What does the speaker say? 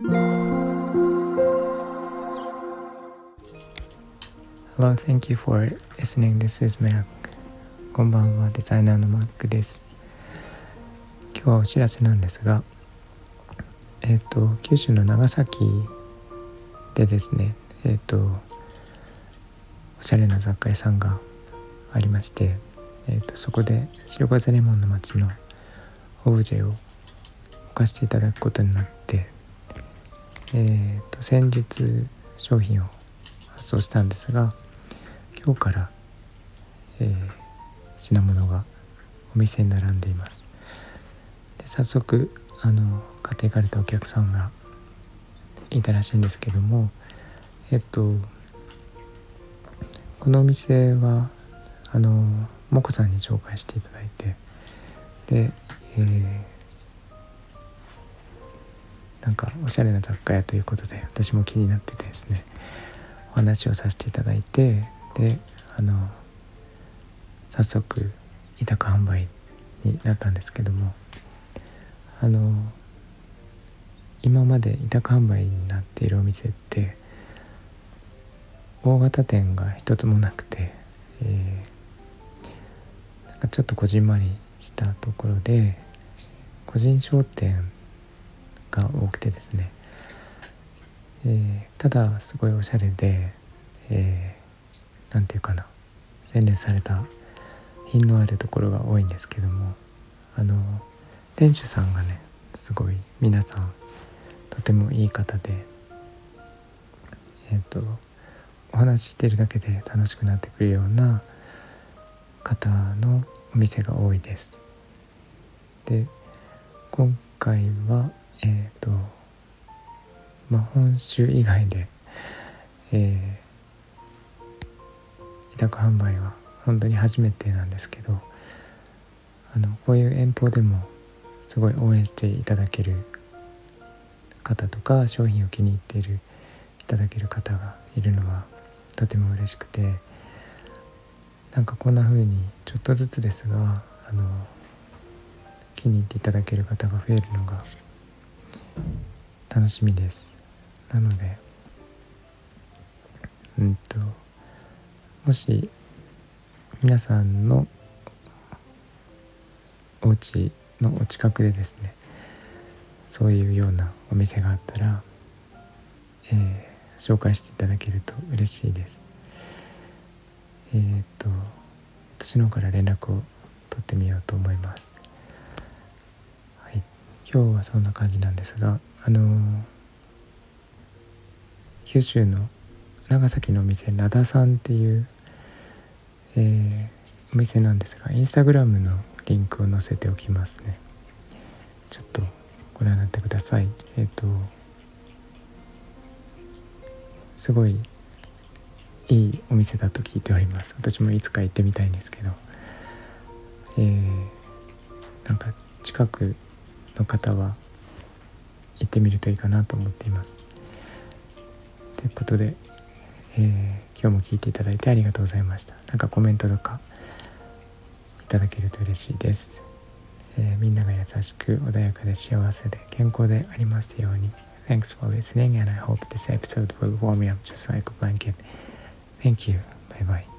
Hello, thank you for listening. This is Mac. こんばんは、デザイナーの Mac です。今日はお知らせなんですが、えっ、ー、と、九州の長崎でですね、えっ、ー、と、おしゃれな雑貨屋さんがありまして、えーと、そこで白風レモンの街のオブジェを置かせていただくことになって、えーと先日商品を発送したんですが今日から、えー、品物がお店に並んでいます。で早速あの買っていかれたお客さんがいたらしいんですけどもえっとこのお店はあのもこさんに紹介していただいてで、えー、なんかおしゃれな雑貨屋ということで私も気になっててですねお話をさせていただいてであの早速委託販売になったんですけどもあの今まで委託販売になっているお店って大型店が一つもなくて、えー、なんかちょっとこじんまりしたところで個人商店が多くてですね。えー、ただすごいおしゃれで何、えー、て言うかな。洗練された品のあるところが多いんですけども。あの店主さんがねすごい皆さんとてもいい方で。えっ、ー、とお話ししてるだけで楽しくなってくるような方のお店が多いです。で今回はえっ、ー、とまあ、本州以外で、えー、委託販売は本当に初めてなんですけどあのこういう遠方でもすごい応援していただける方とか商品を気に入っているいただける方がいるのはとても嬉しくてなんかこんな風にちょっとずつですがあの気に入っていただける方が増えるのが楽しみです。なのでうんともし皆さんのお家のお近くでですねそういうようなお店があったら、えー、紹介していただけると嬉しいです。えっ、と私の方から連絡を取ってみようと思います。はい。今日はそんな感じなんですがあの九州の長崎のお店灘さんっていう、えー、お店なんですがインスタグラムのリンクを載せておきますね。ちょっとご覧になってください。えっ、ー、とすごいいいお店だと聞いております。私もいつか行ってみたいんですけど。えー、なんか近くの方は行ってみるといいかなと思っていますということで、えー、今日も聞いていただいてありがとうございました。なんかコメントとかいただけると嬉しいです。えー、みんなが優しく穏やかで幸せで健康でありますように。Thanks for listening and I hope this episode will warm me up just like a blanket. Thank you. Bye bye.